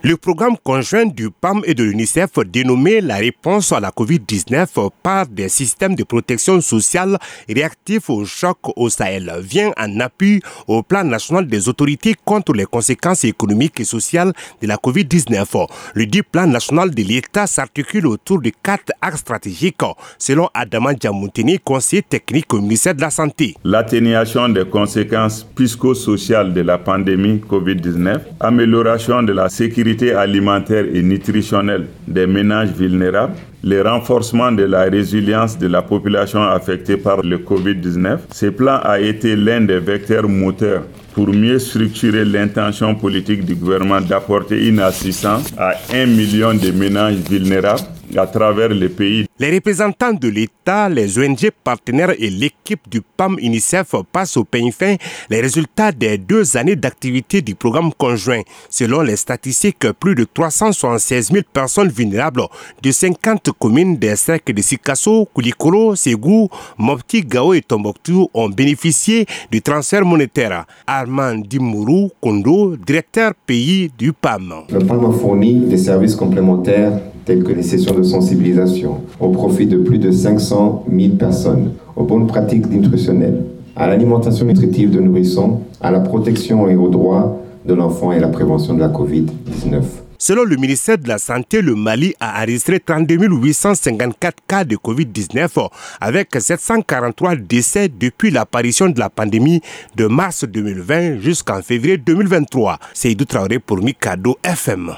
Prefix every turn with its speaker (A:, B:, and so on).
A: Le programme conjoint du PAM et de l'UNICEF dénommé la réponse à la COVID-19 par des systèmes de protection sociale réactifs au choc au Sahel vient en appui au plan national des autorités contre les conséquences économiques et sociales de la COVID-19. Le dit plan national de l'État s'articule autour de quatre axes stratégiques selon Adama Djamoutini, conseiller technique au ministère de la Santé.
B: L'atténuation des conséquences psychosociales de la pandémie COVID-19, amélioration de la sécurité alimentaire et nutritionnelle des ménages vulnérables, le renforcement de la résilience de la population affectée par le COVID-19. Ce plan a été l'un des vecteurs moteurs pour mieux structurer l'intention politique du gouvernement d'apporter une assistance à un million de ménages vulnérables à travers les pays.
A: Les représentants de l'État, les ONG partenaires et l'équipe du PAM UNICEF passent au peigne fin les résultats des deux années d'activité du programme conjoint. Selon les statistiques, plus de 376 000 personnes vulnérables de 50 communes des cercles de Sikasso, Koulikoro, Ségou, Mopti, Gao et Tombouctou ont bénéficié du transfert monétaire. Armand Dimourou Kondo, directeur pays du PAM.
C: Le PAM a fourni des services complémentaires telles que les sessions de sensibilisation au profit de plus de 500 000 personnes, aux bonnes pratiques nutritionnelles, à l'alimentation nutritive de nourrissons, à la protection et aux droits de l'enfant et la prévention de la COVID-19.
A: Selon le ministère de la Santé, le Mali a enregistré 32 854 cas de COVID-19 avec 743 décès depuis l'apparition de la pandémie de mars 2020 jusqu'en février 2023. C'est Traoré pour Mikado FM.